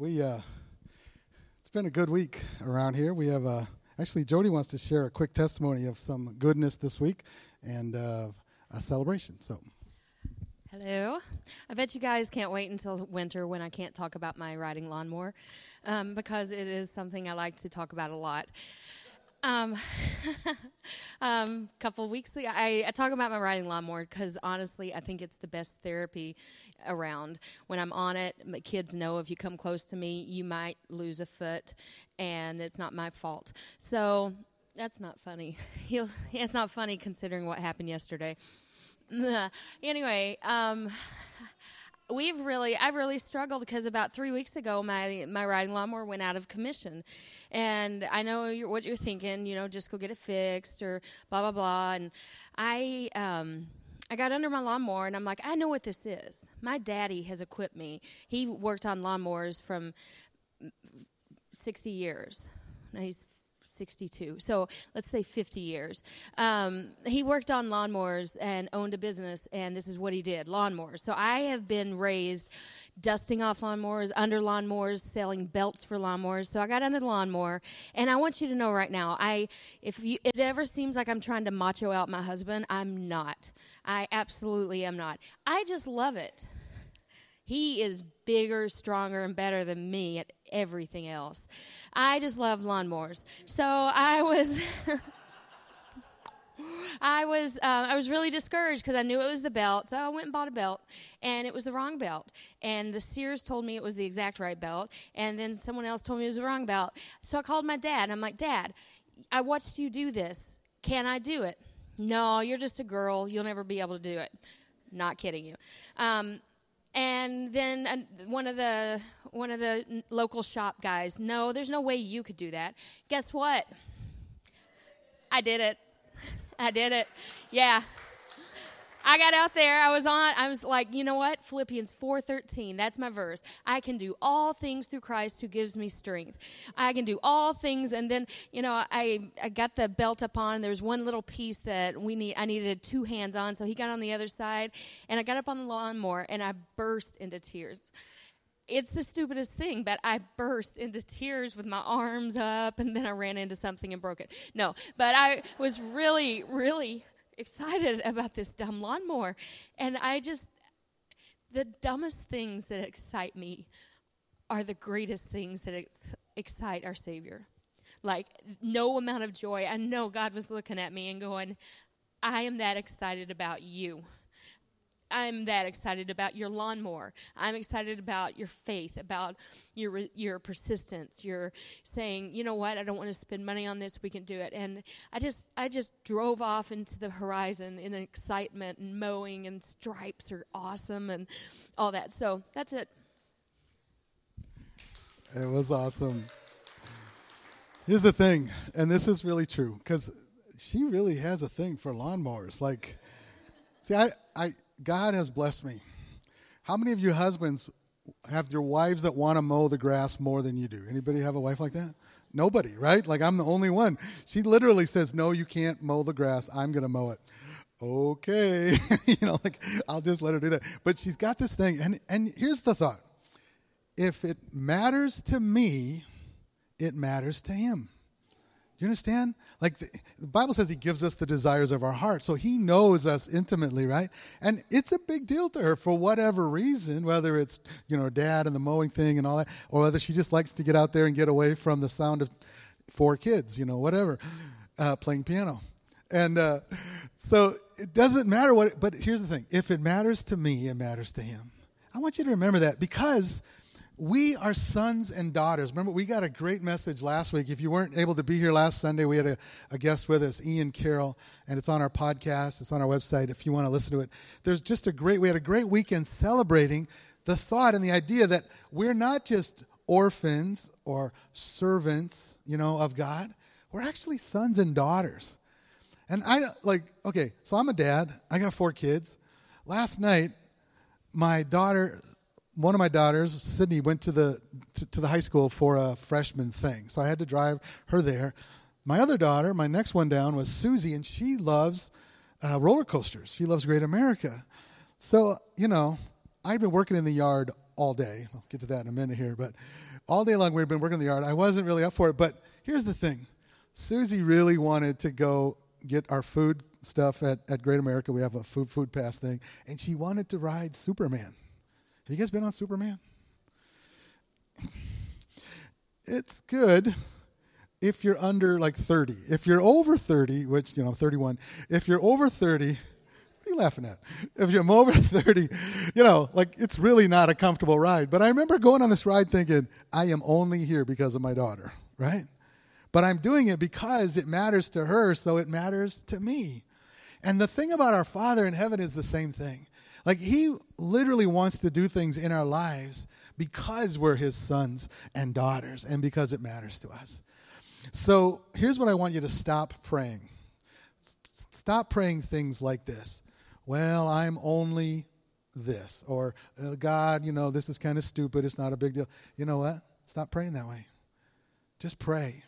We uh, it's been a good week around here. We have uh, actually Jody wants to share a quick testimony of some goodness this week and uh, a celebration. So, Hello. I bet you guys can't wait until winter when I can't talk about my riding lawnmower um, because it is something I like to talk about a lot. Um, um, couple weeks ago, I, I talk about my riding lawnmower because honestly, I think it's the best therapy around. When I'm on it, my kids know if you come close to me, you might lose a foot, and it's not my fault. So that's not funny. He'll, it's not funny considering what happened yesterday. anyway, um, we've really I've really struggled because about three weeks ago my my riding lawnmower went out of commission, and I know you're, what you're thinking. You know, just go get it fixed or blah blah blah. And I um, I got under my lawnmower and I'm like, I know what this is. My daddy has equipped me. He worked on lawnmowers from 60 years. Now he's 62. So let's say 50 years. Um, he worked on lawnmowers and owned a business, and this is what he did lawnmowers. So I have been raised dusting off lawnmowers, under lawnmowers, selling belts for lawnmowers. So I got under the lawnmower, and I want you to know right now, I if you, it ever seems like I'm trying to macho out my husband, I'm not. I absolutely am not. I just love it. He is bigger, stronger, and better than me at everything else. I just love lawnmowers. So I was. I was uh, I was really discouraged because I knew it was the belt, so I went and bought a belt, and it was the wrong belt. And the Sears told me it was the exact right belt, and then someone else told me it was the wrong belt. So I called my dad, and I'm like, Dad, I watched you do this. Can I do it? No, you're just a girl. You'll never be able to do it. Not kidding you. Um, and then uh, one of the one of the local shop guys, no, there's no way you could do that. Guess what? I did it. I did it. Yeah. I got out there. I was on. I was like, you know what? Philippians four thirteen. That's my verse. I can do all things through Christ who gives me strength. I can do all things. And then, you know, I I got the belt up on. There was one little piece that we need. I needed two hands on. So he got on the other side, and I got up on the lawnmower, and I burst into tears it's the stupidest thing, but I burst into tears with my arms up and then I ran into something and broke it. No, but I was really, really excited about this dumb lawnmower. And I just, the dumbest things that excite me are the greatest things that ex- excite our Savior. Like, no amount of joy. I know God was looking at me and going, I am that excited about you. I'm that excited about your lawnmower. I'm excited about your faith, about your your persistence. You're saying, you know what? I don't want to spend money on this. We can do it. And I just I just drove off into the horizon in excitement and mowing and stripes are awesome and all that. So that's it. It was awesome. Here's the thing, and this is really true because she really has a thing for lawnmowers. Like, see, I I God has blessed me. How many of you husbands have your wives that want to mow the grass more than you do? Anybody have a wife like that? Nobody, right? Like I'm the only one. She literally says, "No, you can't mow the grass. I'm going to mow it." Okay, you know, like I'll just let her do that. But she's got this thing, and and here's the thought: if it matters to me, it matters to him you understand? Like the, the, Bible says He gives us the desires of our heart, so He knows us intimately, right? And it's a big deal to her for whatever reason, whether it's you know dad and the mowing thing and all that, or whether she just likes to get out there and get away from the sound of four kids, you know, whatever, uh, playing piano. And uh, so it doesn't matter what. But here's the thing: if it matters to me, it matters to Him. I want you to remember that because we are sons and daughters. Remember, we got a great message last week. If you weren't able to be here last Sunday, we had a, a, guest with us, Ian Carroll, and it's on our podcast. It's on our website if you want to listen to it. There's just a great, we had a great weekend celebrating the thought and the idea that we're not just orphans or servants, you know, of God. We're actually sons and daughters. And I, like, okay, so I'm a dad. I got four kids. Last night, my daughter one of my daughters, Sydney, went to the to, to, the high school for a freshman thing, so I had to drive her there. My other daughter, my next one down, was Susie, and she loves uh, roller coasters. She loves Great America. So you know, I've been working in the yard all day. I'll get to that in a minute here. But all day long, we've been working in the yard. I wasn't really up for it. But here's the thing Susie really wanted to go get our food stuff at, at Great America. We have a food, food pass thing. And she wanted to ride Superman. You guys been on Superman? It's good if you're under like 30. If you're over 30, which, you know, I'm 31, if you're over 30, what are you laughing at? If you're over 30, you know, like it's really not a comfortable ride. But I remember going on this ride thinking, I am only here because of my daughter, right? But I'm doing it because it matters to her, so it matters to me. And the thing about our Father in heaven is the same thing. Like, He literally wants to do things in our lives because we're His sons and daughters and because it matters to us. So, here's what I want you to stop praying. Stop praying things like this. Well, I'm only this. Or, uh, God, you know, this is kind of stupid. It's not a big deal. You know what? Stop praying that way. Just pray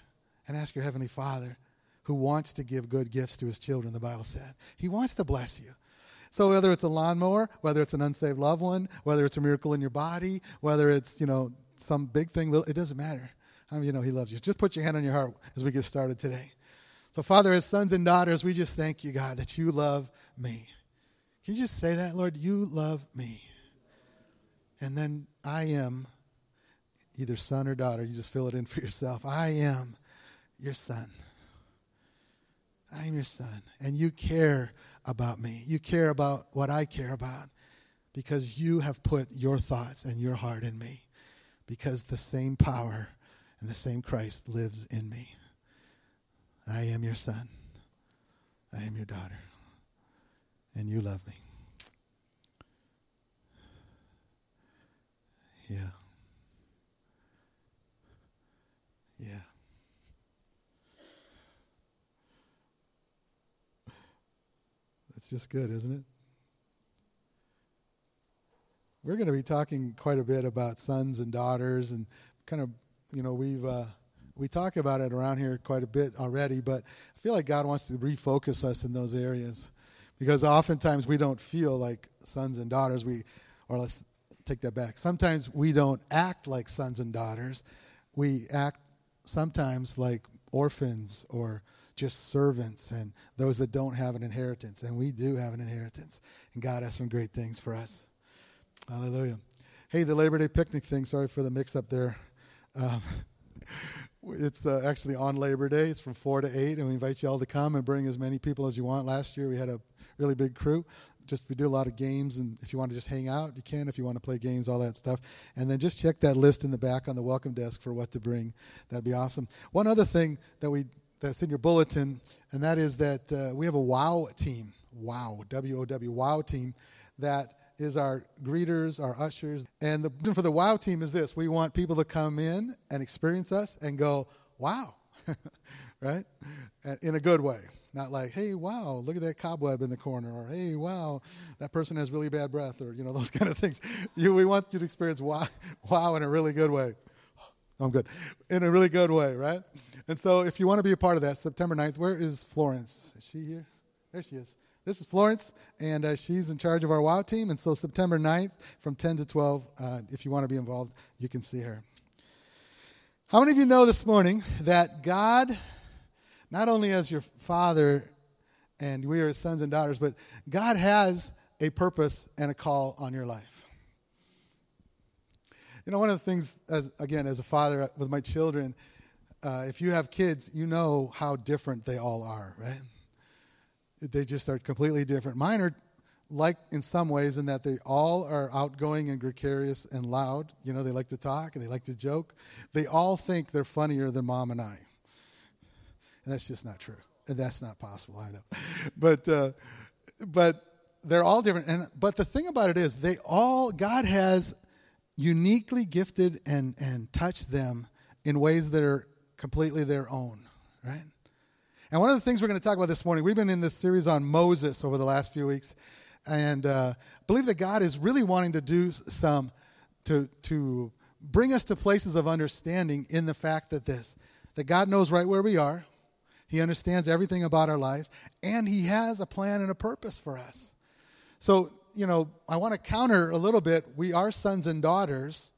and ask your Heavenly Father who wants to give good gifts to his children, the Bible said. He wants to bless you. So whether it's a lawnmower, whether it's an unsaved loved one, whether it's a miracle in your body, whether it's, you know, some big thing, little, it doesn't matter. How many you know he loves you? Just put your hand on your heart as we get started today. So, Father, as sons and daughters, we just thank you, God, that you love me. Can you just say that, Lord? You love me. And then I am either son or daughter. You just fill it in for yourself. I am your son. I am your son. And you care about me. You care about what I care about because you have put your thoughts and your heart in me because the same power and the same Christ lives in me. I am your son. I am your daughter. And you love me. Yeah. Yeah. Just good, isn't it? We're going to be talking quite a bit about sons and daughters and kind of, you know, we've uh, we talk about it around here quite a bit already, but I feel like God wants to refocus us in those areas because oftentimes we don't feel like sons and daughters. We, or let's take that back. Sometimes we don't act like sons and daughters. We act sometimes like orphans or just servants and those that don't have an inheritance. And we do have an inheritance. And God has some great things for us. Hallelujah. Hey, the Labor Day picnic thing, sorry for the mix up there. Um, it's uh, actually on Labor Day. It's from 4 to 8, and we invite you all to come and bring as many people as you want. Last year we had a really big crew. Just we do a lot of games, and if you want to just hang out, you can. If you want to play games, all that stuff, and then just check that list in the back on the welcome desk for what to bring. That'd be awesome. One other thing that we that's in your bulletin, and that is that uh, we have a WOW team. WOW, W O W, WOW team that is our greeters, our ushers. And the reason for the wow team is this we want people to come in and experience us and go, wow, right? And in a good way. Not like, hey, wow, look at that cobweb in the corner, or hey, wow, that person has really bad breath, or you know those kind of things. You, we want you to experience wow, wow in a really good way. I'm good, in a really good way, right? And so, if you want to be a part of that, September 9th, where is Florence? Is she here? There she is. This is Florence, and uh, she's in charge of our WOW team. And so, September 9th from 10 to 12, uh, if you want to be involved, you can see her. How many of you know this morning that God, not only as your father and we are his sons and daughters, but God has a purpose and a call on your life? You know, one of the things, as again, as a father with my children, uh, if you have kids, you know how different they all are, right? They just are completely different. Mine are like in some ways in that they all are outgoing and gregarious and loud. You know, they like to talk and they like to joke. They all think they're funnier than mom and I. And that's just not true. And that's not possible, I know. But uh, but they're all different. And but the thing about it is they all God has uniquely gifted and, and touched them in ways that are completely their own, right? And one of the things we're going to talk about this morning, we've been in this series on Moses over the last few weeks, and uh, believe that God is really wanting to do some to to bring us to places of understanding in the fact that this that God knows right where we are, He understands everything about our lives, and He has a plan and a purpose for us. So you know, I want to counter a little bit. We are sons and daughters,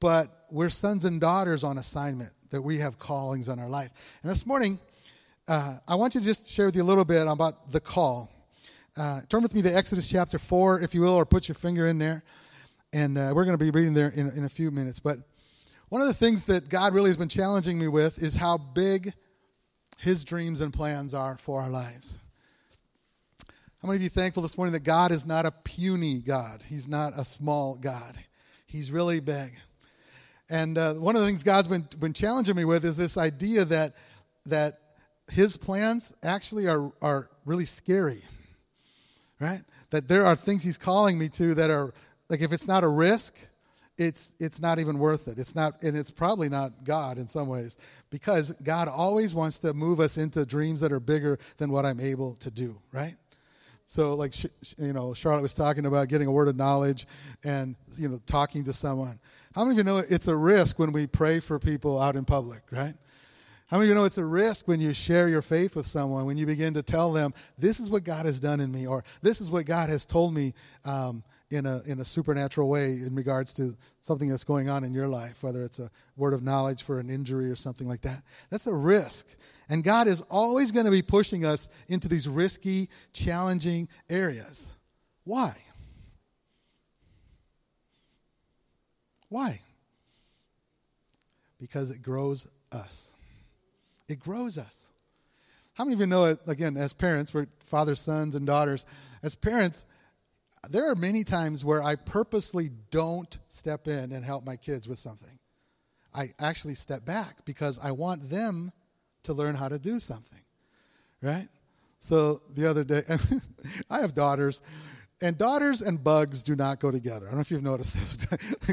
but we're sons and daughters on assignment, that we have callings on our life. And this morning, uh, I want to just share with you a little bit about the call. Uh, turn with me to Exodus chapter 4, if you will, or put your finger in there. And uh, we're going to be reading there in, in a few minutes. But one of the things that God really has been challenging me with is how big His dreams and plans are for our lives. How many of you thankful this morning that God is not a puny God? He's not a small God. He's really big. And uh, one of the things God's been, been challenging me with is this idea that, that His plans actually are, are really scary, right? That there are things He's calling me to that are, like, if it's not a risk, it's, it's not even worth it. It's not, and it's probably not God in some ways, because God always wants to move us into dreams that are bigger than what I'm able to do, right? So, like you know, Charlotte was talking about getting a word of knowledge and you know talking to someone. How many of you know it's a risk when we pray for people out in public, right? How many of you know it's a risk when you share your faith with someone, when you begin to tell them, this is what God has done in me, or this is what God has told me um, in, a, in a supernatural way in regards to something that's going on in your life, whether it's a word of knowledge for an injury or something like that. That's a risk. And God is always going to be pushing us into these risky, challenging areas. Why? Why? Because it grows us. It grows us. How many of you know it, again, as parents, we're fathers, sons, and daughters. As parents, there are many times where I purposely don't step in and help my kids with something. I actually step back because I want them to learn how to do something, right? So the other day, I have daughters, and daughters and bugs do not go together. I don't know if you've noticed this.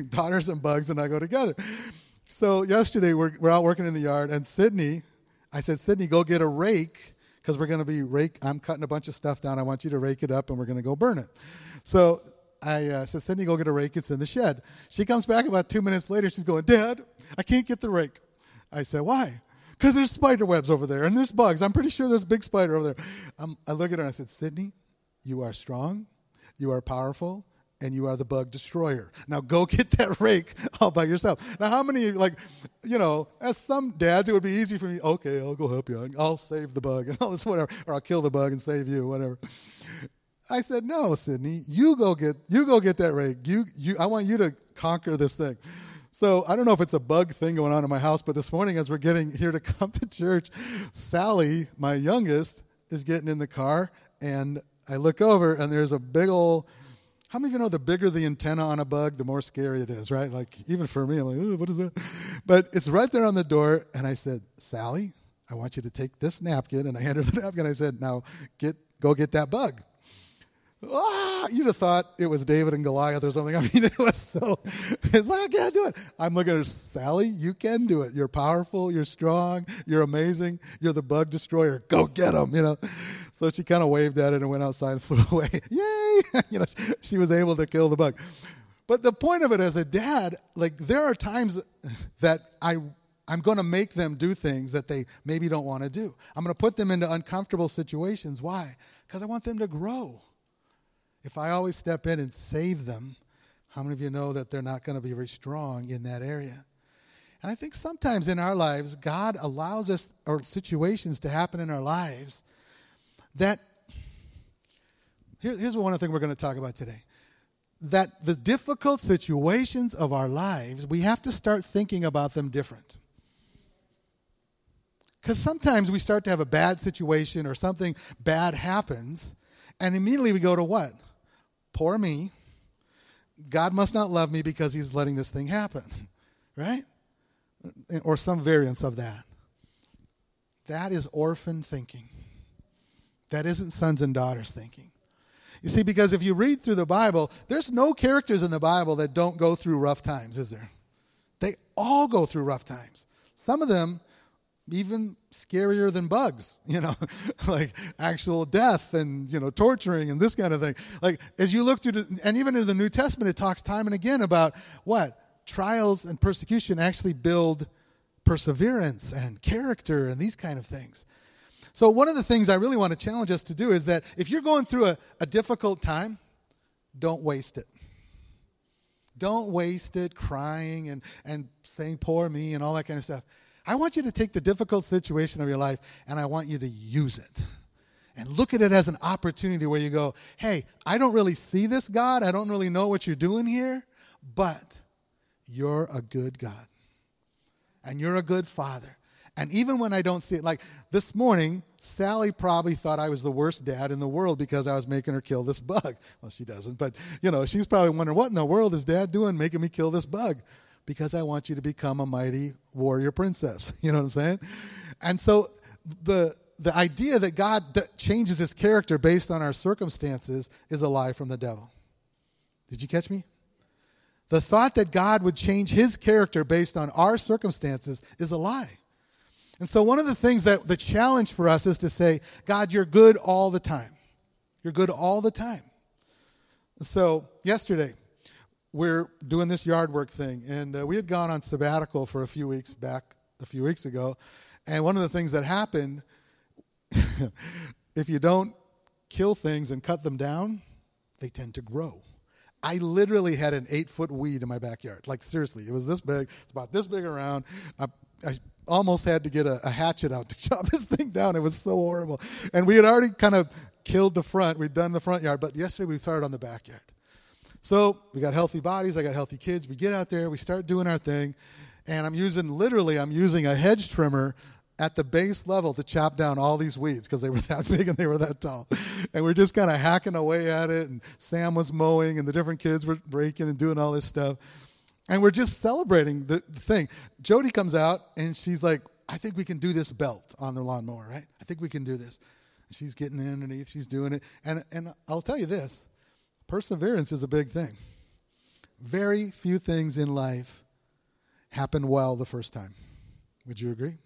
daughters and bugs do not go together. So yesterday, we're, we're out working in the yard, and Sydney, I said, Sydney, go get a rake because we're going to be rake. I'm cutting a bunch of stuff down. I want you to rake it up, and we're going to go burn it. So I uh, said, Sydney, go get a rake. It's in the shed. She comes back about two minutes later. She's going, Dad, I can't get the rake. I said, Why? because there's spider webs over there and there's bugs. I'm pretty sure there's a big spider over there. Um, I look at her and I said, Sydney, you are strong, you are powerful, and you are the bug destroyer. Now go get that rake all by yourself. Now, how many, like, you know, as some dads, it would be easy for me, okay, I'll go help you. I'll save the bug and all this, whatever, or I'll kill the bug and save you, whatever. I said, no, Sydney, you go get, you go get that rake. You, you, I want you to conquer this thing. So I don't know if it's a bug thing going on in my house, but this morning as we're getting here to come to church, Sally, my youngest, is getting in the car, and I look over and there's a big old. How many of you know the bigger the antenna on a bug, the more scary it is, right? Like even for me, I'm like, what is that? But it's right there on the door, and I said, Sally, I want you to take this napkin, and I handed her the napkin. I said, now get go get that bug ah, you'd have thought it was David and Goliath or something. I mean, it was so, it's like, I can't do it. I'm looking at her, Sally, you can do it. You're powerful, you're strong, you're amazing, you're the bug destroyer. Go get them, you know. So she kind of waved at it and went outside and flew away. Yay! you know, she was able to kill the bug. But the point of it as a dad, like, there are times that I I'm going to make them do things that they maybe don't want to do. I'm going to put them into uncomfortable situations. Why? Because I want them to grow. If I always step in and save them, how many of you know that they're not going to be very strong in that area? And I think sometimes in our lives, God allows us or situations to happen in our lives that here, here's one thing we're going to talk about today. That the difficult situations of our lives, we have to start thinking about them different. Because sometimes we start to have a bad situation or something bad happens, and immediately we go to what? poor me. God must not love me because he's letting this thing happen, right? Or some variants of that. That is orphan thinking. That isn't sons and daughters thinking. You see, because if you read through the Bible, there's no characters in the Bible that don't go through rough times, is there? They all go through rough times. Some of them even scarier than bugs, you know, like actual death and, you know, torturing and this kind of thing. Like, as you look through, the, and even in the New Testament, it talks time and again about what? Trials and persecution actually build perseverance and character and these kind of things. So, one of the things I really want to challenge us to do is that if you're going through a, a difficult time, don't waste it. Don't waste it crying and, and saying, poor me, and all that kind of stuff. I want you to take the difficult situation of your life and I want you to use it. And look at it as an opportunity where you go, hey, I don't really see this God. I don't really know what you're doing here, but you're a good God. And you're a good father. And even when I don't see it, like this morning, Sally probably thought I was the worst dad in the world because I was making her kill this bug. Well, she doesn't, but you know, she's probably wondering, what in the world is dad doing making me kill this bug? Because I want you to become a mighty warrior princess. You know what I'm saying? And so the the idea that God d- changes his character based on our circumstances is a lie from the devil. Did you catch me? The thought that God would change his character based on our circumstances is a lie. And so, one of the things that the challenge for us is to say, God, you're good all the time. You're good all the time. So, yesterday, we're doing this yard work thing, and uh, we had gone on sabbatical for a few weeks back, a few weeks ago. And one of the things that happened, if you don't kill things and cut them down, they tend to grow. I literally had an eight foot weed in my backyard. Like, seriously, it was this big. It's about this big around. I, I almost had to get a, a, hatchet out to chop this thing down. It was so horrible. And we had already kind of killed the front. We'd done the front yard, but yesterday we started on the backyard. So we got healthy bodies. I got healthy kids. We get out there. We start doing our thing. And I'm using, literally, I'm using a hedge trimmer at the base level to chop down all these weeds because they were that big and they were that tall. And we're just kind of hacking away at it. And Sam was mowing, and the different kids were breaking and doing all this stuff. And we're just celebrating the, the thing. Jody comes out and she's like, I think we can do this belt on the lawnmower, right? I think we can do this. She's getting in underneath, she's doing it. And, and I'll tell you this perseverance is a big thing. Very few things in life happen well the first time. Would you agree?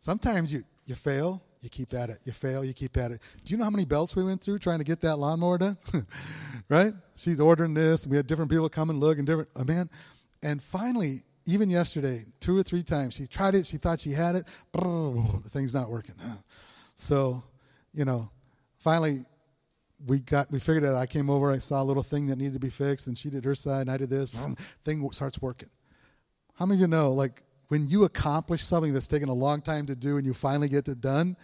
Sometimes you, you fail, you keep at it. You fail, you keep at it. Do you know how many belts we went through trying to get that lawnmower done? right? She's ordering this, we had different people come and look and different, oh man. And finally, even yesterday, two or three times, she tried it, she thought she had it, the thing's not working. So, you know, finally, we got we figured it out. I came over, I saw a little thing that needed to be fixed, and she did her side, and I did this. Thing starts working. How many of you know, like when you accomplish something that's taken a long time to do and you finally get it done,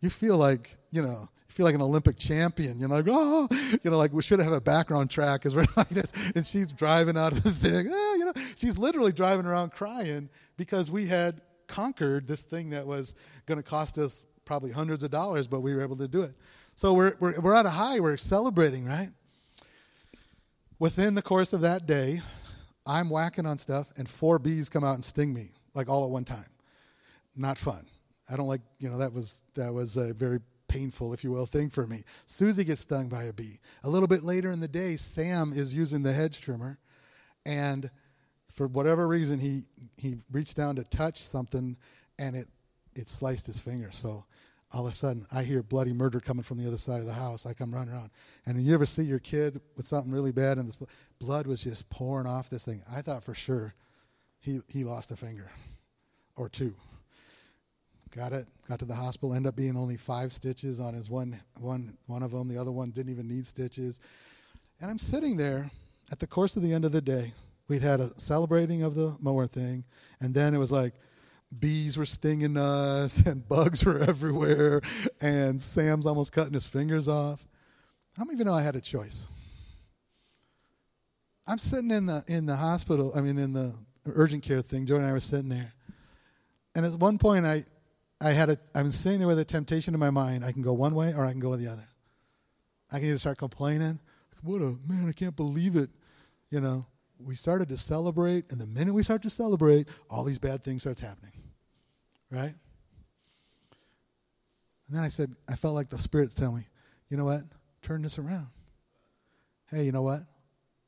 you feel like, you know, you feel like an Olympic champion. You're like, oh, you know, like we should have a background track because we're like this. And she's driving out of the thing. Oh, you know, she's literally driving around crying because we had conquered this thing that was going to cost us probably hundreds of dollars, but we were able to do it. So we're, we're, we're at a high. We're celebrating, right? Within the course of that day, I'm whacking on stuff, and four bees come out and sting me like all at one time. Not fun. I don't like, you know, that was that was a very painful, if you will, thing for me. Susie gets stung by a bee. A little bit later in the day, Sam is using the hedge trimmer, and for whatever reason, he he reached down to touch something, and it it sliced his finger. So all of a sudden, I hear bloody murder coming from the other side of the house. I come running around, and you ever see your kid with something really bad, and this blood was just pouring off this thing. I thought for sure he, he lost a finger or two. Got it. Got to the hospital. Ended up being only five stitches on his one, one, one of them. The other one didn't even need stitches. And I'm sitting there at the course of the end of the day. We'd had a celebrating of the mower thing, and then it was like bees were stinging us, and bugs were everywhere, and Sam's almost cutting his fingers off. Many of you know I had a choice? I'm sitting in the in the hospital. I mean, in the urgent care thing. Joe and I were sitting there, and at one point, I, I had a, I was sitting there with a temptation in my mind. I can go one way or I can go the other. I can either start complaining, what a man, I can't believe it. You know, we started to celebrate, and the minute we start to celebrate, all these bad things starts happening, right? And then I said, I felt like the Spirit's telling me, you know what? Turn this around. Hey, you know what?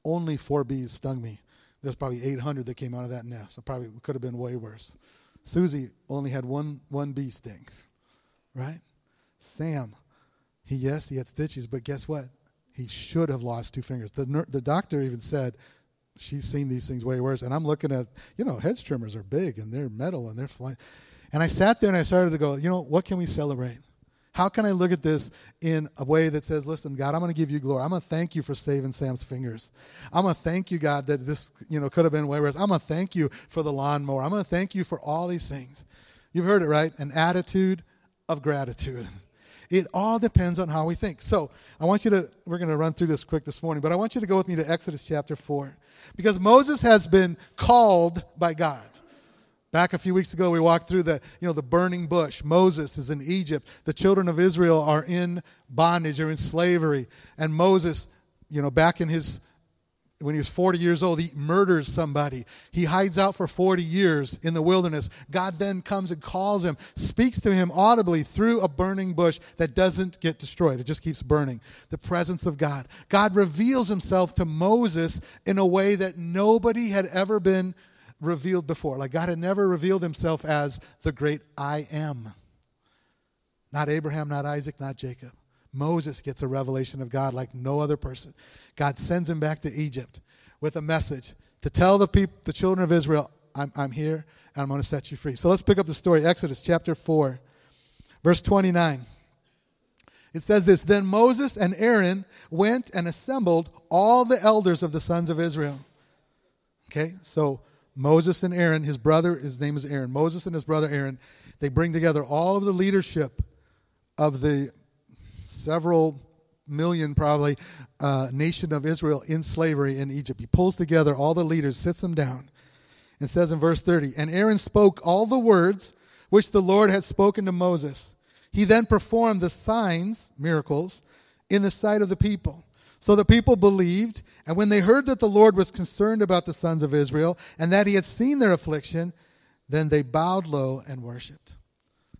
Only four bees stung me there's probably 800 that came out of that nest. So probably could have been way worse. Susie only had one one bee sting, right? Sam, he yes he had stitches, but guess what? He should have lost two fingers. The ner- the doctor even said she's seen these things way worse. And I'm looking at you know hedge trimmers are big and they're metal and they're flying. And I sat there and I started to go, you know, what can we celebrate? How can I look at this in a way that says, listen, God, I'm going to give you glory. I'm going to thank you for saving Sam's fingers. I'm going to thank you, God, that this, you know, could have been way worse. I'm going to thank you for the lawnmower. I'm going to thank you for all these things. You've heard it, right? An attitude of gratitude. It all depends on how we think. So I want you to, we're going to run through this quick this morning, but I want you to go with me to Exodus chapter 4. Because Moses has been called by God. Back a few weeks ago, we walked through the, you know, the burning bush. Moses is in Egypt. The children of Israel are in bondage they're in slavery. And Moses, you know, back in his, when he was 40 years old, he murders somebody. He hides out for 40 years in the wilderness. God then comes and calls him, speaks to him audibly through a burning bush that doesn't get destroyed. It just keeps burning. The presence of God. God reveals himself to Moses in a way that nobody had ever been revealed before. Like God had never revealed himself as the great I am. Not Abraham, not Isaac, not Jacob. Moses gets a revelation of God like no other person. God sends him back to Egypt with a message to tell the people, the children of Israel, I'm, I'm here and I'm going to set you free. So let's pick up the story. Exodus chapter 4, verse 29. It says this Then Moses and Aaron went and assembled all the elders of the sons of Israel. Okay, so Moses and Aaron, his brother, his name is Aaron. Moses and his brother Aaron, they bring together all of the leadership of the several million, probably, uh, nation of Israel in slavery in Egypt. He pulls together all the leaders, sits them down, and says in verse 30 And Aaron spoke all the words which the Lord had spoken to Moses. He then performed the signs, miracles, in the sight of the people. So the people believed, and when they heard that the Lord was concerned about the sons of Israel and that he had seen their affliction, then they bowed low and worshiped.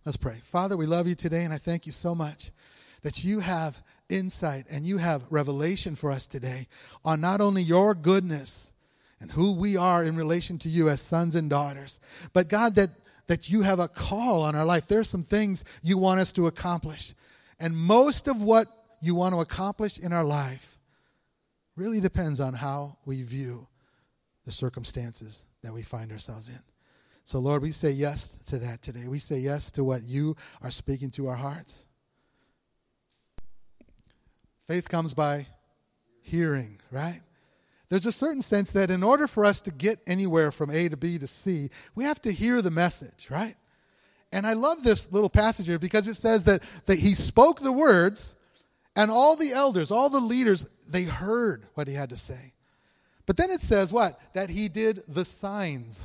Let's pray. Father, we love you today, and I thank you so much that you have insight and you have revelation for us today on not only your goodness and who we are in relation to you as sons and daughters, but God, that, that you have a call on our life. There's some things you want us to accomplish. And most of what you want to accomplish in our life really depends on how we view the circumstances that we find ourselves in. So, Lord, we say yes to that today. We say yes to what you are speaking to our hearts. Faith comes by hearing, right? There's a certain sense that in order for us to get anywhere from A to B to C, we have to hear the message, right? And I love this little passage here because it says that, that he spoke the words, and all the elders, all the leaders, they heard what he had to say. But then it says what? That he did the signs.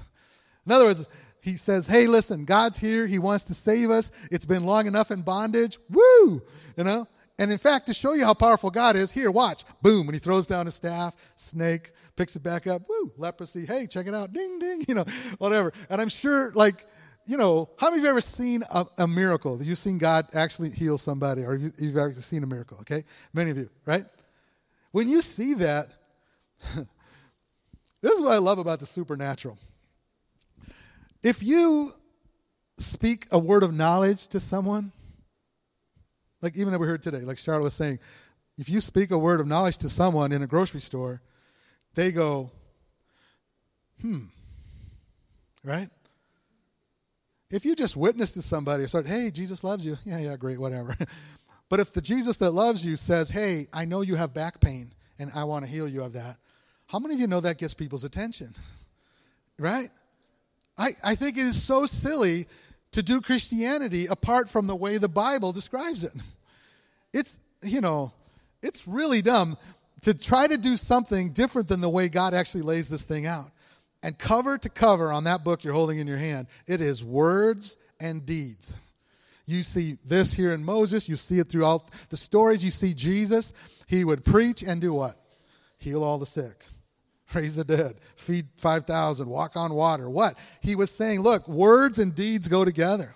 In other words, he says, hey, listen, God's here. He wants to save us. It's been long enough in bondage. Woo! You know? And in fact, to show you how powerful God is, here, watch. Boom. When he throws down his staff, snake, picks it back up. Woo! Leprosy. Hey, check it out. Ding, ding. You know, whatever. And I'm sure, like, you know, how many of you ever seen a, a miracle? You've seen God actually heal somebody, or you, you've ever seen a miracle, okay? Many of you, right? When you see that, this is what I love about the supernatural. If you speak a word of knowledge to someone, like even that we heard today, like Charlotte was saying, if you speak a word of knowledge to someone in a grocery store, they go, hmm, right? If you just witness to somebody and start, hey, Jesus loves you, yeah, yeah, great, whatever. but if the Jesus that loves you says, hey, I know you have back pain and I want to heal you of that, how many of you know that gets people's attention? Right? I, I think it is so silly to do Christianity apart from the way the Bible describes it. It's, you know, it's really dumb to try to do something different than the way God actually lays this thing out. And cover to cover on that book you're holding in your hand, it is words and deeds. You see this here in Moses, you see it throughout the stories. You see Jesus, he would preach and do what? Heal all the sick, raise the dead, feed 5,000, walk on water. What? He was saying, look, words and deeds go together.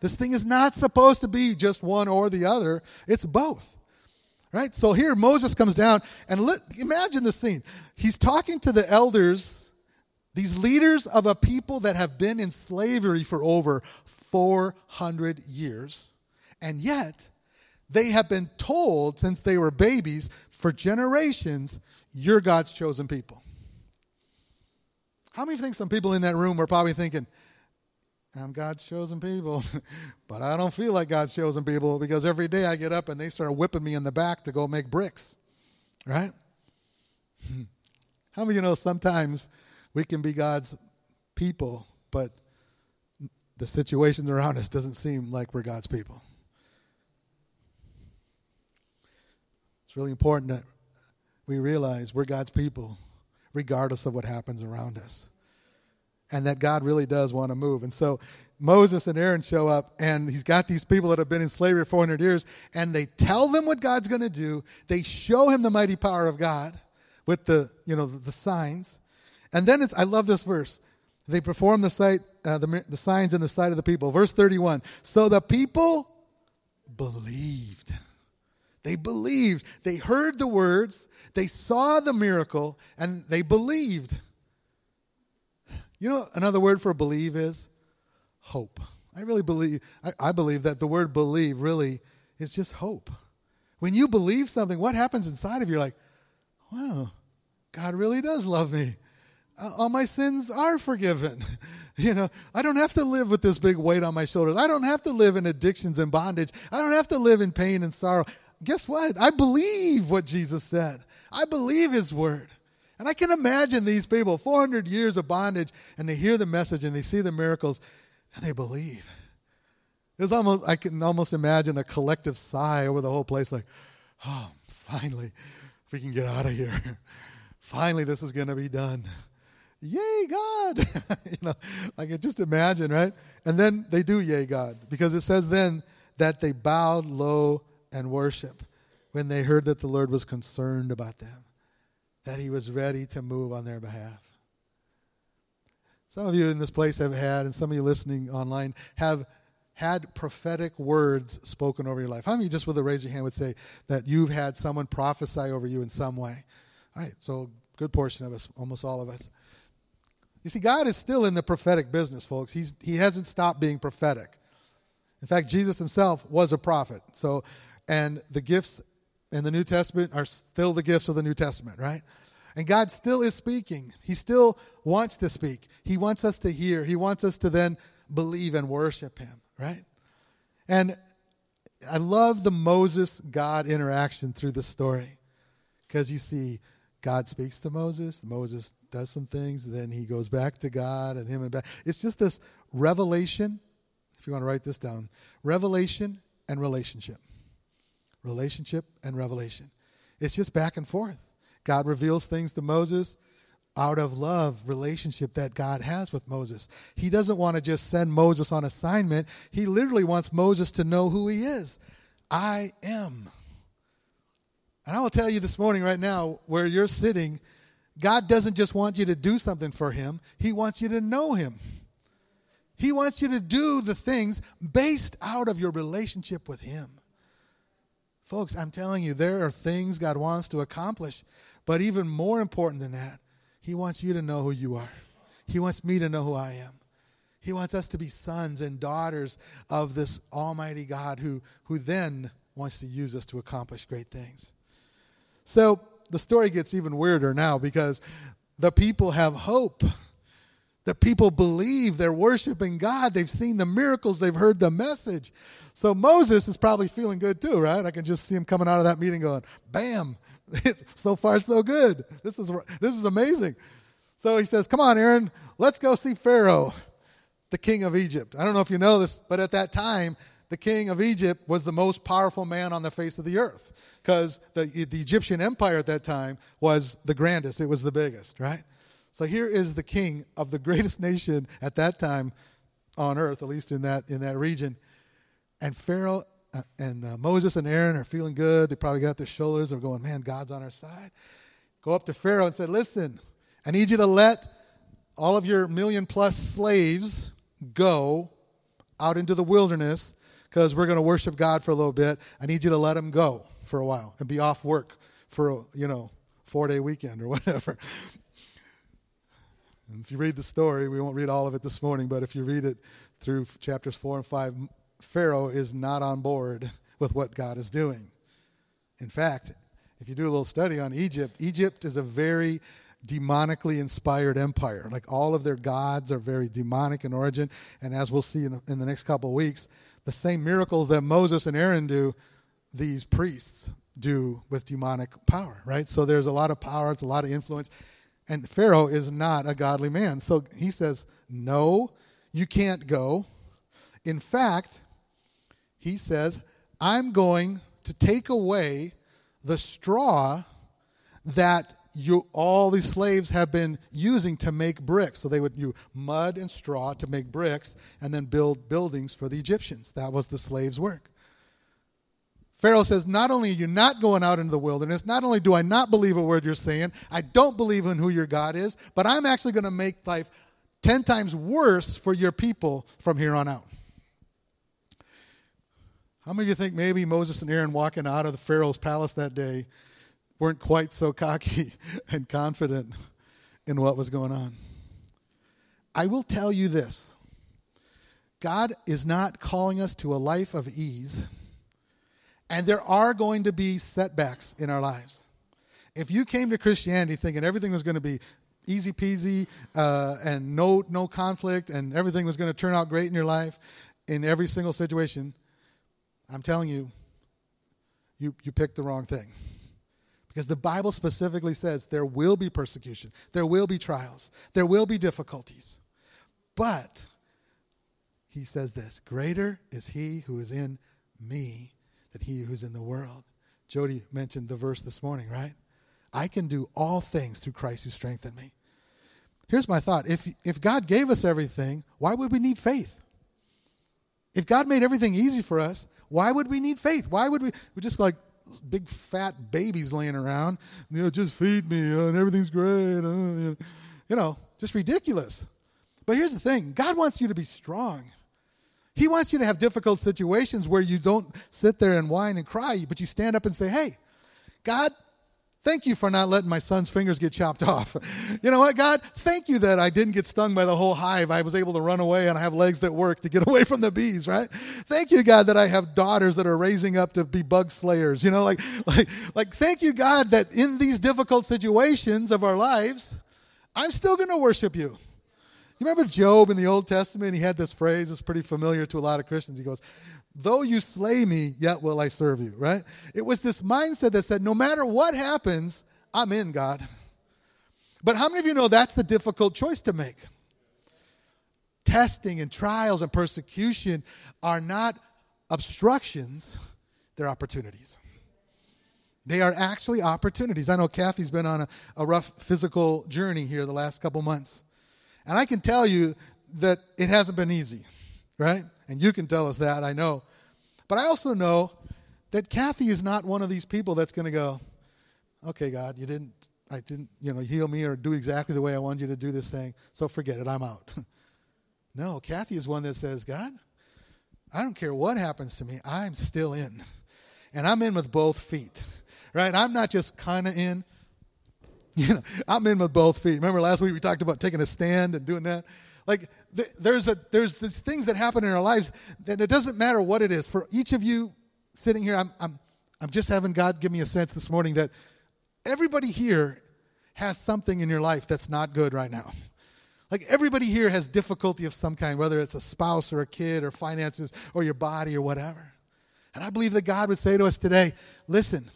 This thing is not supposed to be just one or the other, it's both. Right? So here Moses comes down and let, imagine the scene. He's talking to the elders these leaders of a people that have been in slavery for over 400 years, and yet they have been told since they were babies for generations, you're God's chosen people. How many think some people in that room are probably thinking, I'm God's chosen people, but I don't feel like God's chosen people because every day I get up and they start whipping me in the back to go make bricks. Right? How many of you know sometimes we can be God's people, but the situations around us doesn't seem like we're God's people? It's really important that we realize we're God's people regardless of what happens around us and that God really does want to move. And so Moses and Aaron show up, and he's got these people that have been in slavery for 400 years, and they tell them what God's going to do. They show him the mighty power of God with the, you know, the signs. And then it's, I love this verse. They perform the, sight, uh, the, the signs in the sight of the people. Verse 31. So the people believed. They believed. They heard the words, they saw the miracle, and they believed. You know, another word for believe is hope. I really believe, I, I, believe that the word believe really is just hope. When you believe something, what happens inside of you? You're like, wow, God really does love me. Uh, all my sins are forgiven. you know, I don't have to live with this big weight on my shoulders. I don't have to live in addictions and bondage. I don't have to live in pain and sorrow. Guess what? I believe what Jesus said. I believe his word. And I can imagine these people, 400 years of bondage, and they hear the message and they see the miracles and they believe. It's almost, I can almost imagine a collective sigh over the whole place like, oh, finally, we can get out of here. finally, this is going to be done. Yay, God! you know, can just imagine, right? And then they do, yay, God, because it says then that they bowed low and worship when they heard that the Lord was concerned about them that he was ready to move on their behalf. Some of you in this place have had, and some of you listening online have had prophetic words spoken over your life. How many just with a raise your hand, would say that you've had someone prophesy over you in some way? All right, so good portion of us, almost all of us. You see, God is still in the prophetic business, folks. He's, he hasn't stopped being prophetic. In fact, Jesus himself was a prophet. So, and the gifts in the New Testament are still the gifts of the New Testament, right? And God still is speaking. He still wants to speak. He wants us to hear. He wants us to then believe and worship Him, right? And I love the Moses God interaction through the story because you see, God speaks to Moses, Moses does some things, then he goes back to God and him and back. It's just this revelation, if you want to write this down revelation and relationship relationship and revelation. It's just back and forth. God reveals things to Moses out of love, relationship that God has with Moses. He doesn't want to just send Moses on assignment. He literally wants Moses to know who he is. I am. And I will tell you this morning, right now, where you're sitting, God doesn't just want you to do something for him, He wants you to know Him. He wants you to do the things based out of your relationship with Him. Folks, I'm telling you, there are things God wants to accomplish. But even more important than that, He wants you to know who you are. He wants me to know who I am. He wants us to be sons and daughters of this Almighty God who, who then wants to use us to accomplish great things. So the story gets even weirder now because the people have hope. The people believe they're worshiping God. They've seen the miracles, they've heard the message. So Moses is probably feeling good too, right? I can just see him coming out of that meeting going, bam, so far so good. This is, this is amazing. So he says, come on, Aaron, let's go see Pharaoh, the king of Egypt. I don't know if you know this, but at that time, the king of Egypt was the most powerful man on the face of the earth because the, the Egyptian empire at that time was the grandest, it was the biggest, right? So here is the king of the greatest nation at that time on earth, at least in that, in that region. And Pharaoh uh, and uh, Moses and Aaron are feeling good. They probably got their shoulders. They're going, man, God's on our side. Go up to Pharaoh and say, listen, I need you to let all of your million plus slaves go out into the wilderness because we're going to worship God for a little bit. I need you to let him go for a while and be off work for a, you know, four day weekend or whatever. And if you read the story, we won't read all of it this morning, but if you read it through chapters four and five, Pharaoh is not on board with what God is doing. In fact, if you do a little study on Egypt, Egypt is a very demonically inspired empire. Like all of their gods are very demonic in origin. And as we'll see in the, in the next couple of weeks, the same miracles that Moses and Aaron do, these priests do with demonic power, right? So there's a lot of power, it's a lot of influence. And Pharaoh is not a godly man. So he says, No, you can't go. In fact, he says, I'm going to take away the straw that you, all these slaves have been using to make bricks. So they would use mud and straw to make bricks and then build buildings for the Egyptians. That was the slaves' work. Pharaoh says, Not only are you not going out into the wilderness, not only do I not believe a word you're saying, I don't believe in who your God is, but I'm actually going to make life 10 times worse for your people from here on out. How many of you think maybe Moses and Aaron walking out of the Pharaoh's palace that day weren't quite so cocky and confident in what was going on? I will tell you this God is not calling us to a life of ease, and there are going to be setbacks in our lives. If you came to Christianity thinking everything was going to be easy peasy uh, and no no conflict and everything was going to turn out great in your life in every single situation I'm telling you, you, you picked the wrong thing. Because the Bible specifically says there will be persecution, there will be trials, there will be difficulties. But he says this greater is he who is in me than he who's in the world. Jody mentioned the verse this morning, right? I can do all things through Christ who strengthened me. Here's my thought if, if God gave us everything, why would we need faith? If God made everything easy for us, why would we need faith? Why would we? We're just like big fat babies laying around. You know, just feed me uh, and everything's great. Uh, you know, just ridiculous. But here's the thing God wants you to be strong. He wants you to have difficult situations where you don't sit there and whine and cry, but you stand up and say, Hey, God, Thank you for not letting my son's fingers get chopped off. You know what, God? Thank you that I didn't get stung by the whole hive. I was able to run away and I have legs that work to get away from the bees, right? Thank you, God, that I have daughters that are raising up to be bug slayers. You know, like, like, like, thank you, God, that in these difficult situations of our lives, I'm still going to worship you. You remember Job in the Old Testament? He had this phrase that's pretty familiar to a lot of Christians. He goes, Though you slay me, yet will I serve you, right? It was this mindset that said, no matter what happens, I'm in, God. But how many of you know that's the difficult choice to make? Testing and trials and persecution are not obstructions, they're opportunities. They are actually opportunities. I know Kathy's been on a, a rough physical journey here the last couple months. And I can tell you that it hasn't been easy, right? And you can tell us that, I know. But I also know that Kathy is not one of these people that's going to go, okay, God, you didn't, I didn't, you know, heal me or do exactly the way I wanted you to do this thing, so forget it, I'm out. no, Kathy is one that says, God, I don't care what happens to me, I'm still in. And I'm in with both feet, right? I'm not just kind of in. You know, I'm in with both feet. Remember last week we talked about taking a stand and doing that? Like there's a there's these things that happen in our lives that it doesn't matter what it is. For each of you sitting here, I'm I'm I'm just having God give me a sense this morning that everybody here has something in your life that's not good right now. Like everybody here has difficulty of some kind, whether it's a spouse or a kid or finances or your body or whatever. And I believe that God would say to us today, listen,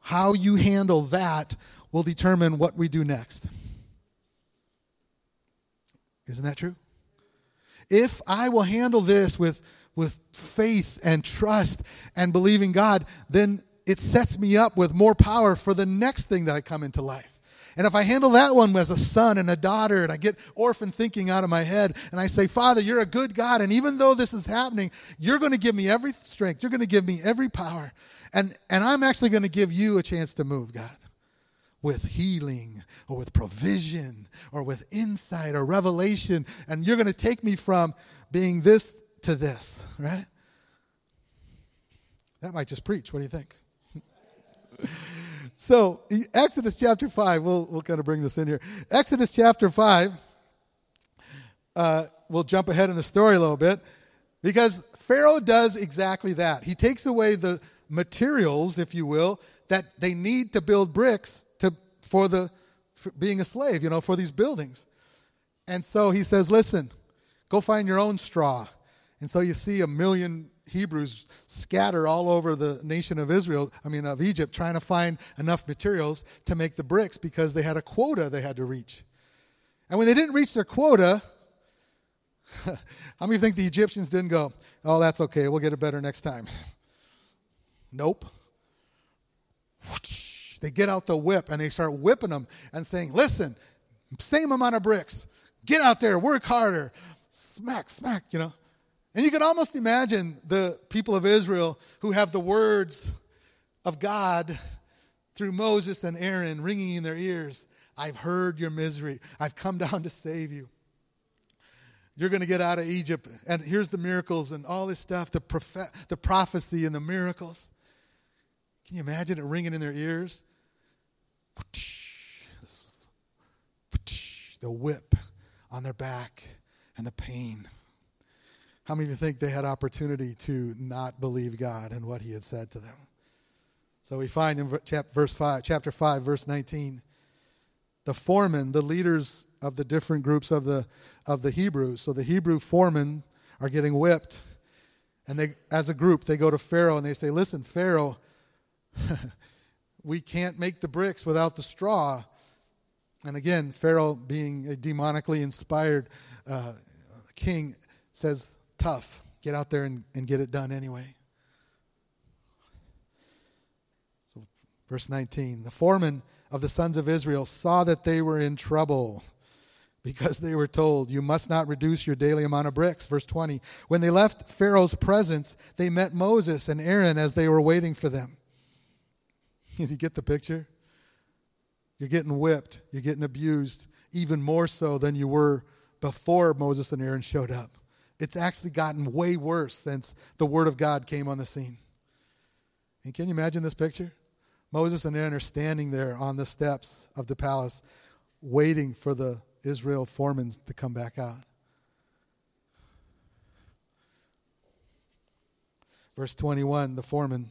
how you handle that will determine what we do next. Isn't that true? If I will handle this with, with faith and trust and believing God, then it sets me up with more power for the next thing that I come into life. And if I handle that one as a son and a daughter, and I get orphan thinking out of my head, and I say, Father, you're a good God, and even though this is happening, you're going to give me every strength, you're going to give me every power, and, and I'm actually going to give you a chance to move, God with healing or with provision or with insight or revelation. And you're going to take me from being this to this, right? That might just preach. What do you think? so, Exodus chapter 5, we'll, we'll kind of bring this in here. Exodus chapter 5, uh, we'll jump ahead in the story a little bit because Pharaoh does exactly that. He takes away the materials, if you will, that they need to build bricks for the being a slave, you know, for these buildings. And so he says, Listen, go find your own straw. And so you see a million Hebrews scatter all over the nation of Israel, I mean, of Egypt, trying to find enough materials to make the bricks because they had a quota they had to reach. And when they didn't reach their quota, how many think the Egyptians didn't go, oh, that's okay, we'll get it better next time? Nope. They get out the whip and they start whipping them and saying, listen, same amount of bricks. Get out there, work harder. Smack, smack, you know. And you can almost imagine the people of Israel who have the words of God through Moses and Aaron ringing in their ears I've heard your misery. I've come down to save you. You're going to get out of Egypt. And here's the miracles and all this stuff the, prophet, the prophecy and the miracles. Can you imagine it ringing in their ears? The whip on their back and the pain. How many of you think they had opportunity to not believe God and what He had said to them? So we find in verse five, chapter five, verse nineteen, the foremen, the leaders of the different groups of the of the Hebrews. So the Hebrew foremen are getting whipped, and they, as a group, they go to Pharaoh and they say, "Listen, Pharaoh, we can't make the bricks without the straw." And again, Pharaoh, being a demonically inspired uh, king, says, tough. Get out there and, and get it done anyway. So, verse 19 The foreman of the sons of Israel saw that they were in trouble because they were told, You must not reduce your daily amount of bricks. Verse 20 When they left Pharaoh's presence, they met Moses and Aaron as they were waiting for them. You get the picture? You're getting whipped, you're getting abused, even more so than you were before Moses and Aaron showed up. It's actually gotten way worse since the Word of God came on the scene. And can you imagine this picture? Moses and Aaron are standing there on the steps of the palace, waiting for the Israel foremen to come back out. Verse 21 the foreman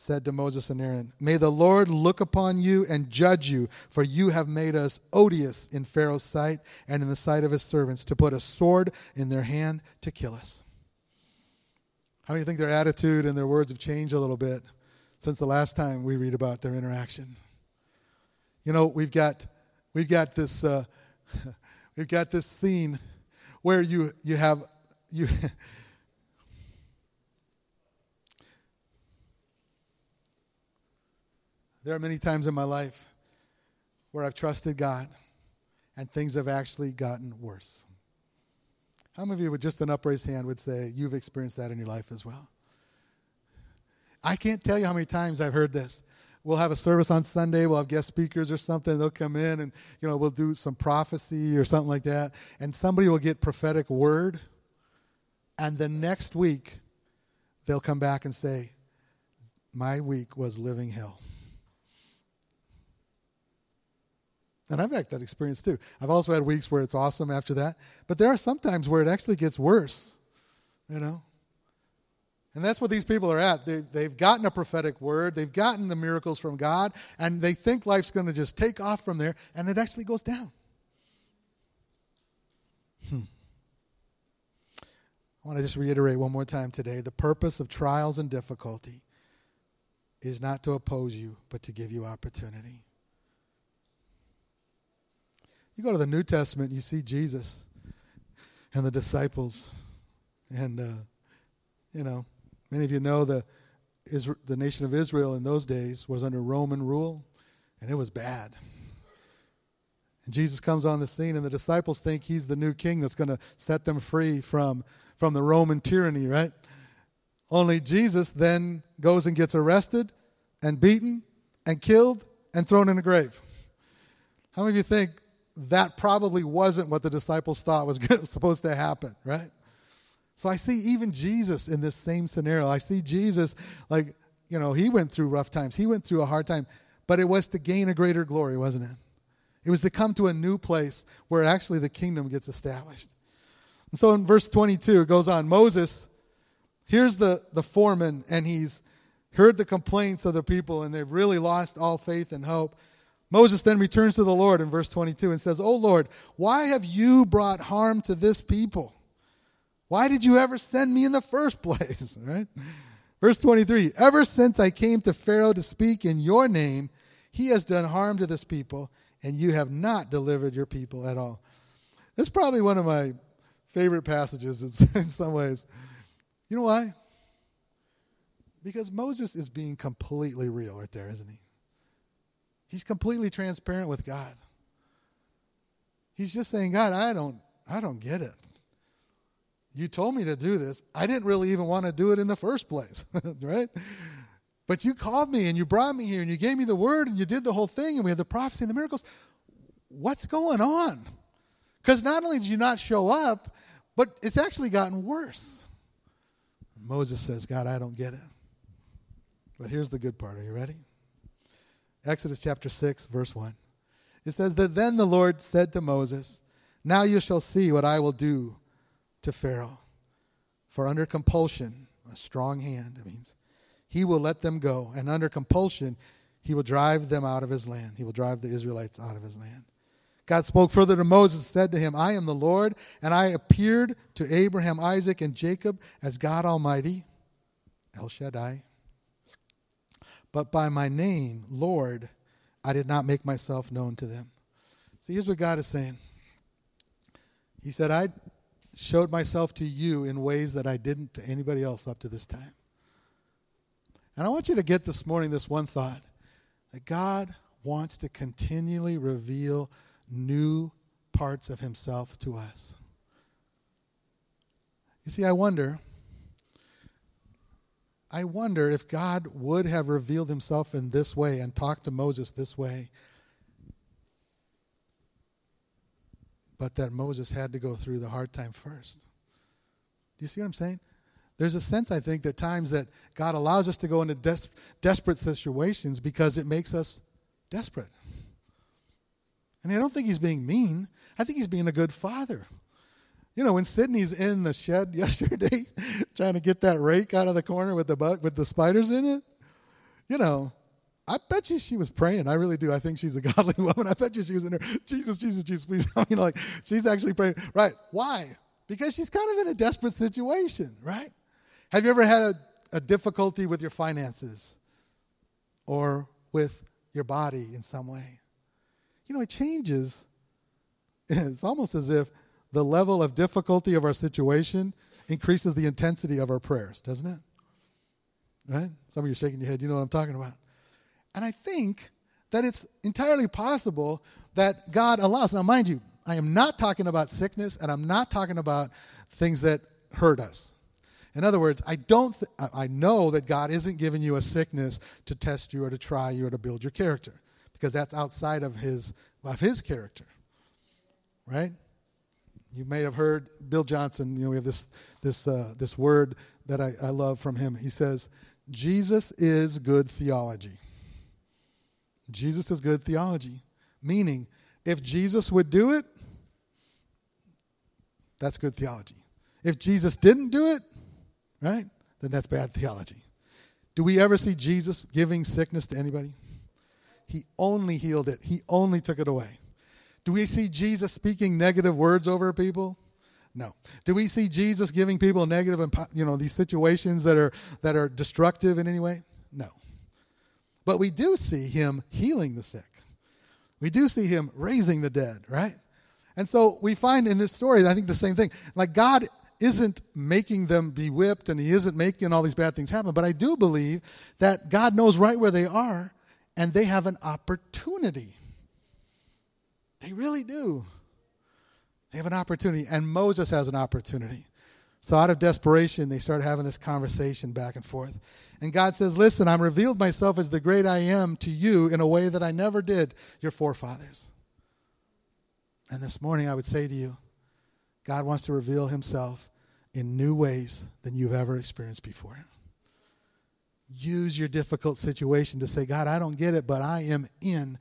said to Moses and Aaron, May the Lord look upon you and judge you, for you have made us odious in Pharaoh's sight and in the sight of his servants, to put a sword in their hand to kill us. How many think their attitude and their words have changed a little bit since the last time we read about their interaction? You know, we've got we've got this uh, we've got this scene where you you have you There are many times in my life where I've trusted God and things have actually gotten worse. How many of you, with just an upraised hand, would say you've experienced that in your life as well? I can't tell you how many times I've heard this. We'll have a service on Sunday. We'll have guest speakers or something. They'll come in and you know we'll do some prophecy or something like that. And somebody will get prophetic word, and the next week they'll come back and say, "My week was living hell." And I've had that experience too. I've also had weeks where it's awesome after that. But there are some times where it actually gets worse, you know? And that's what these people are at. they they've gotten a prophetic word, they've gotten the miracles from God, and they think life's going to just take off from there, and it actually goes down. Hmm. I want to just reiterate one more time today the purpose of trials and difficulty is not to oppose you, but to give you opportunity. You go to the New Testament, you see Jesus and the disciples. And, uh, you know, many of you know the, Isra- the nation of Israel in those days was under Roman rule, and it was bad. And Jesus comes on the scene, and the disciples think he's the new king that's going to set them free from, from the Roman tyranny, right? Only Jesus then goes and gets arrested and beaten and killed and thrown in a grave. How many of you think that probably wasn't what the disciples thought was supposed to happen, right? So I see even Jesus in this same scenario. I see Jesus like, you know, he went through rough times. He went through a hard time, but it was to gain a greater glory, wasn't it? It was to come to a new place where actually the kingdom gets established. And so in verse 22, it goes on Moses, here's the, the foreman, and he's heard the complaints of the people, and they've really lost all faith and hope. Moses then returns to the Lord in verse 22 and says, "O Lord, why have you brought harm to this people? Why did you ever send me in the first place?" right? Verse 23 Ever since I came to Pharaoh to speak in your name, he has done harm to this people, and you have not delivered your people at all. This is probably one of my favorite passages in some ways. You know why? Because Moses is being completely real right there, isn't he? He's completely transparent with God. He's just saying, God, I don't I don't get it. You told me to do this. I didn't really even want to do it in the first place, right? But you called me and you brought me here and you gave me the word and you did the whole thing and we had the prophecy and the miracles. What's going on? Because not only did you not show up, but it's actually gotten worse. Moses says, God, I don't get it. But here's the good part. Are you ready? Exodus chapter 6, verse 1. It says that then the Lord said to Moses, Now you shall see what I will do to Pharaoh. For under compulsion, a strong hand, it means, he will let them go. And under compulsion, he will drive them out of his land. He will drive the Israelites out of his land. God spoke further to Moses and said to him, I am the Lord, and I appeared to Abraham, Isaac, and Jacob as God Almighty, El Shaddai. But by my name, Lord, I did not make myself known to them. See, here's what God is saying. He said, I showed myself to you in ways that I didn't to anybody else up to this time. And I want you to get this morning this one thought that God wants to continually reveal new parts of himself to us. You see, I wonder I wonder if God would have revealed himself in this way and talked to Moses this way, but that Moses had to go through the hard time first. Do you see what I'm saying? There's a sense, I think, that times that God allows us to go into des- desperate situations because it makes us desperate. And I don't think he's being mean. I think he's being a good father. You know, when Sydney's in the shed yesterday trying to get that rake out of the corner with the bug with the spiders in it, you know, I bet you she was praying. I really do. I think she's a godly woman. I bet you she was in there. Jesus, Jesus, Jesus, please. I mean, like she's actually praying. Right? Why? Because she's kind of in a desperate situation, right? Have you ever had a, a difficulty with your finances or with your body in some way? You know, it changes. It's almost as if the level of difficulty of our situation increases the intensity of our prayers, doesn't it? Right? Some of you are shaking your head. You know what I'm talking about. And I think that it's entirely possible that God allows. Now, mind you, I am not talking about sickness and I'm not talking about things that hurt us. In other words, I don't th- I know that God isn't giving you a sickness to test you or to try you or to build your character because that's outside of his of his character. Right? You may have heard Bill Johnson, you know, we have this this uh, this word that I, I love from him. He says, Jesus is good theology. Jesus is good theology. Meaning, if Jesus would do it, that's good theology. If Jesus didn't do it, right, then that's bad theology. Do we ever see Jesus giving sickness to anybody? He only healed it, He only took it away. Do we see Jesus speaking negative words over people? No. Do we see Jesus giving people negative, you know, these situations that are that are destructive in any way? No. But we do see him healing the sick. We do see him raising the dead, right? And so we find in this story, I think the same thing. Like God isn't making them be whipped and he isn't making all these bad things happen, but I do believe that God knows right where they are and they have an opportunity. They really do. They have an opportunity, and Moses has an opportunity. So, out of desperation, they start having this conversation back and forth. And God says, Listen, I'm revealed myself as the great I am to you in a way that I never did your forefathers. And this morning, I would say to you, God wants to reveal himself in new ways than you've ever experienced before. Use your difficult situation to say, God, I don't get it, but I am in.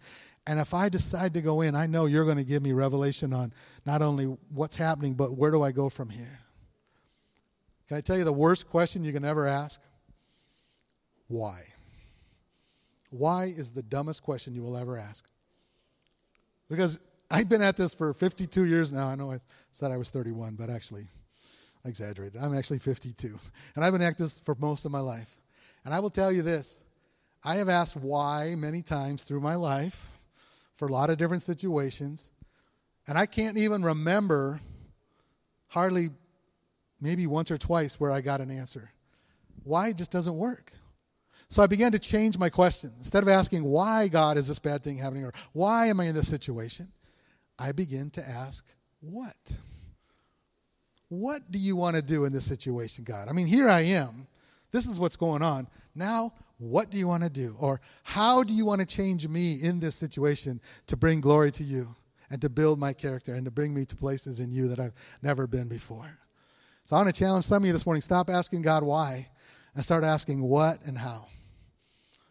And if I decide to go in, I know you're going to give me revelation on not only what's happening, but where do I go from here? Can I tell you the worst question you can ever ask? Why? Why is the dumbest question you will ever ask? Because I've been at this for 52 years now. I know I said I was 31, but actually, I exaggerated. I'm actually 52. And I've been at this for most of my life. And I will tell you this I have asked why many times through my life for a lot of different situations. And I can't even remember hardly maybe once or twice where I got an answer. Why it just doesn't work. So I began to change my question. Instead of asking why God is this bad thing happening or why am I in this situation, I begin to ask what? What do you want to do in this situation, God? I mean, here I am. This is what's going on. Now, what do you want to do? Or how do you want to change me in this situation to bring glory to you and to build my character and to bring me to places in you that I've never been before? So I want to challenge some of you this morning stop asking God why and start asking what and how.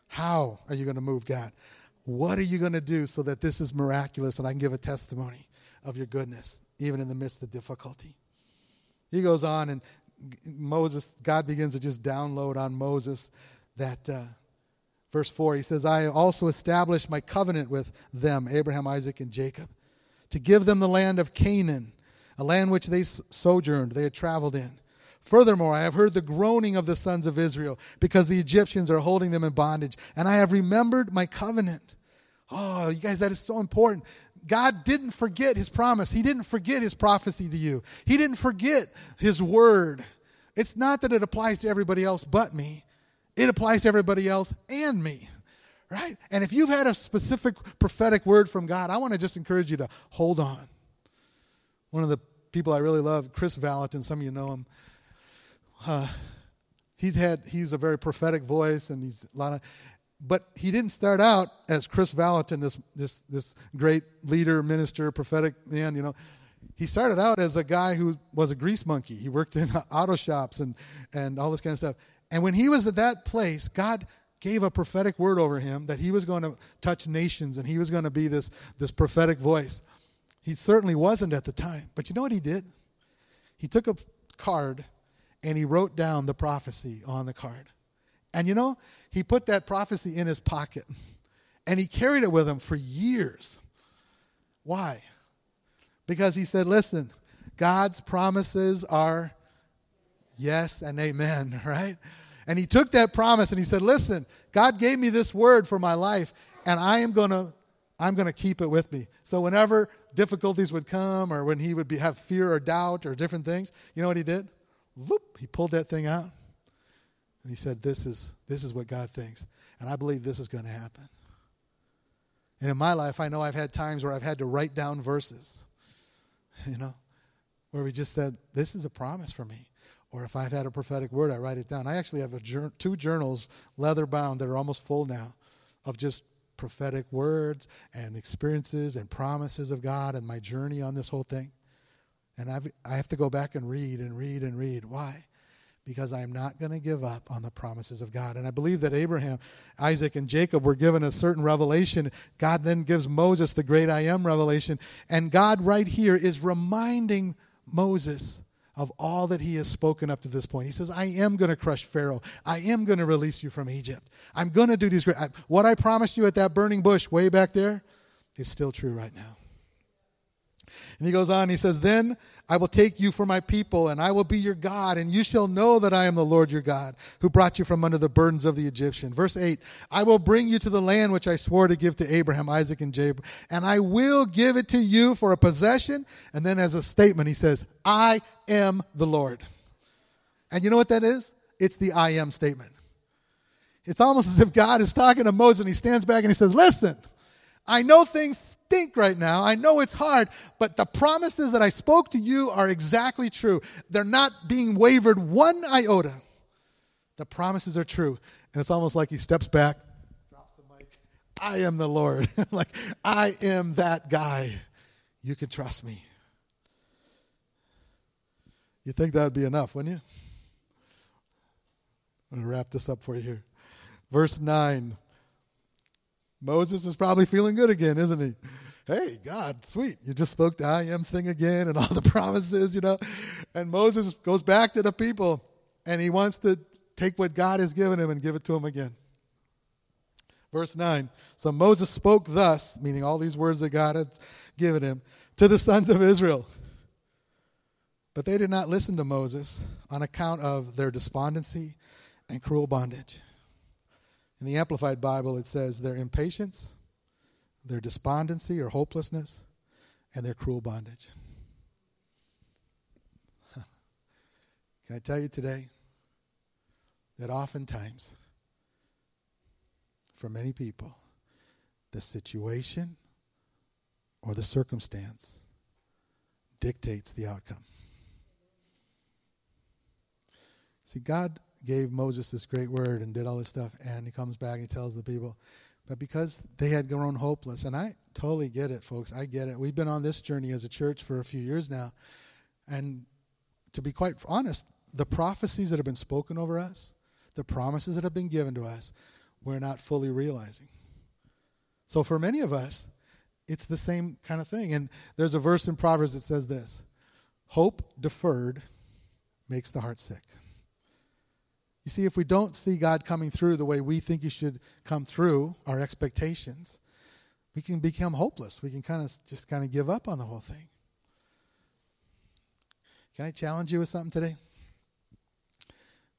How are you going to move, God? What are you going to do so that this is miraculous and I can give a testimony of your goodness, even in the midst of difficulty? He goes on, and Moses, God begins to just download on Moses that uh, verse 4. He says, I also established my covenant with them, Abraham, Isaac, and Jacob, to give them the land of Canaan, a land which they sojourned, they had traveled in. Furthermore, I have heard the groaning of the sons of Israel because the Egyptians are holding them in bondage, and I have remembered my covenant. Oh, you guys, that is so important. God didn't forget his promise. He didn't forget his prophecy to you. He didn't forget his word. It's not that it applies to everybody else but me, it applies to everybody else and me. Right? And if you've had a specific prophetic word from God, I want to just encourage you to hold on. One of the people I really love, Kris Vallotton, some of you know him. Uh, he's had he's a very prophetic voice and he's a lot of but he didn't start out as Kris Vallotton, this this this great leader, minister, prophetic man. You know, he started out as a guy who was a grease monkey. He worked in auto shops and and all this kind of stuff. And when he was at that place, God gave a prophetic word over him that he was going to touch nations and he was going to be this this prophetic voice. He certainly wasn't at the time, but you know what he did? He took a card and he wrote down the prophecy on the card. And you know, he put that prophecy in his pocket and he carried it with him for years. Why? Because he said, listen, God's promises are yes and amen, right? And he took that promise and he said, listen, God gave me this word for my life and I am going to I'm going to keep it with me. So whenever difficulties would come or when he would be, have fear or doubt or different things, you know what he did? Whoop, he pulled that thing out and he said, This is, this is what God thinks. And I believe this is going to happen. And in my life, I know I've had times where I've had to write down verses, you know, where we just said, This is a promise for me. Or if I've had a prophetic word, I write it down. I actually have two journals, leather bound, that are almost full now, of just prophetic words and experiences and promises of God and my journey on this whole thing. And I've, I have to go back and read and read and read. Why? because I am not going to give up on the promises of God. And I believe that Abraham, Isaac, and Jacob were given a certain revelation. God then gives Moses the great I am revelation. And God, right here, is reminding Moses of all that he has spoken up to this point. He says, I am going to crush Pharaoh. I am going to release you from Egypt. I'm going to do these great. I, what I promised you at that burning bush way back there is still true right now. And he goes on, he says, Then I will take you for my people, and I will be your God, and you shall know that I am the Lord your God, who brought you from under the burdens of the Egyptian. Verse 8 I will bring you to the land which I swore to give to Abraham, Isaac, and Jacob, and I will give it to you for a possession. And then, as a statement, he says, I am the Lord. And you know what that is? It's the I am statement. It's almost as if God is talking to Moses, and he stands back and he says, Listen, I know things stink right now. I know it's hard, but the promises that I spoke to you are exactly true. They're not being wavered one iota. The promises are true. And it's almost like he steps back, drops the mic. I am the Lord. like, I am that guy. You can trust me. You think that would be enough, wouldn't you? I'm going to wrap this up for you here. Verse 9. Moses is probably feeling good again, isn't he? Hey, God, sweet. You just spoke the I am thing again and all the promises, you know. And Moses goes back to the people and he wants to take what God has given him and give it to him again. Verse 9. So Moses spoke thus, meaning all these words that God had given him, to the sons of Israel. But they did not listen to Moses on account of their despondency and cruel bondage. In the Amplified Bible, it says their impatience, their despondency or hopelessness, and their cruel bondage. Can I tell you today that oftentimes, for many people, the situation or the circumstance dictates the outcome. See, God gave Moses this great word and did all this stuff, and he comes back and he tells the people, but because they had grown hopeless, and I totally get it, folks, I get it. We've been on this journey as a church for a few years now, and to be quite honest, the prophecies that have been spoken over us, the promises that have been given to us, we're not fully realizing. So for many of us, it's the same kind of thing. And there's a verse in Proverbs that says this Hope deferred makes the heart sick. You see, if we don't see God coming through the way we think He should come through, our expectations, we can become hopeless. We can kind of just kind of give up on the whole thing. Can I challenge you with something today?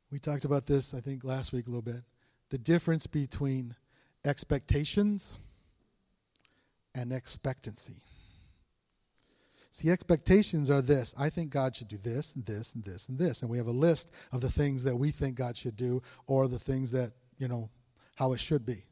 We talked about this, I think, last week a little bit. The difference between expectations and expectancy. See, expectations are this. I think God should do this and this and this and this. And we have a list of the things that we think God should do or the things that, you know, how it should be.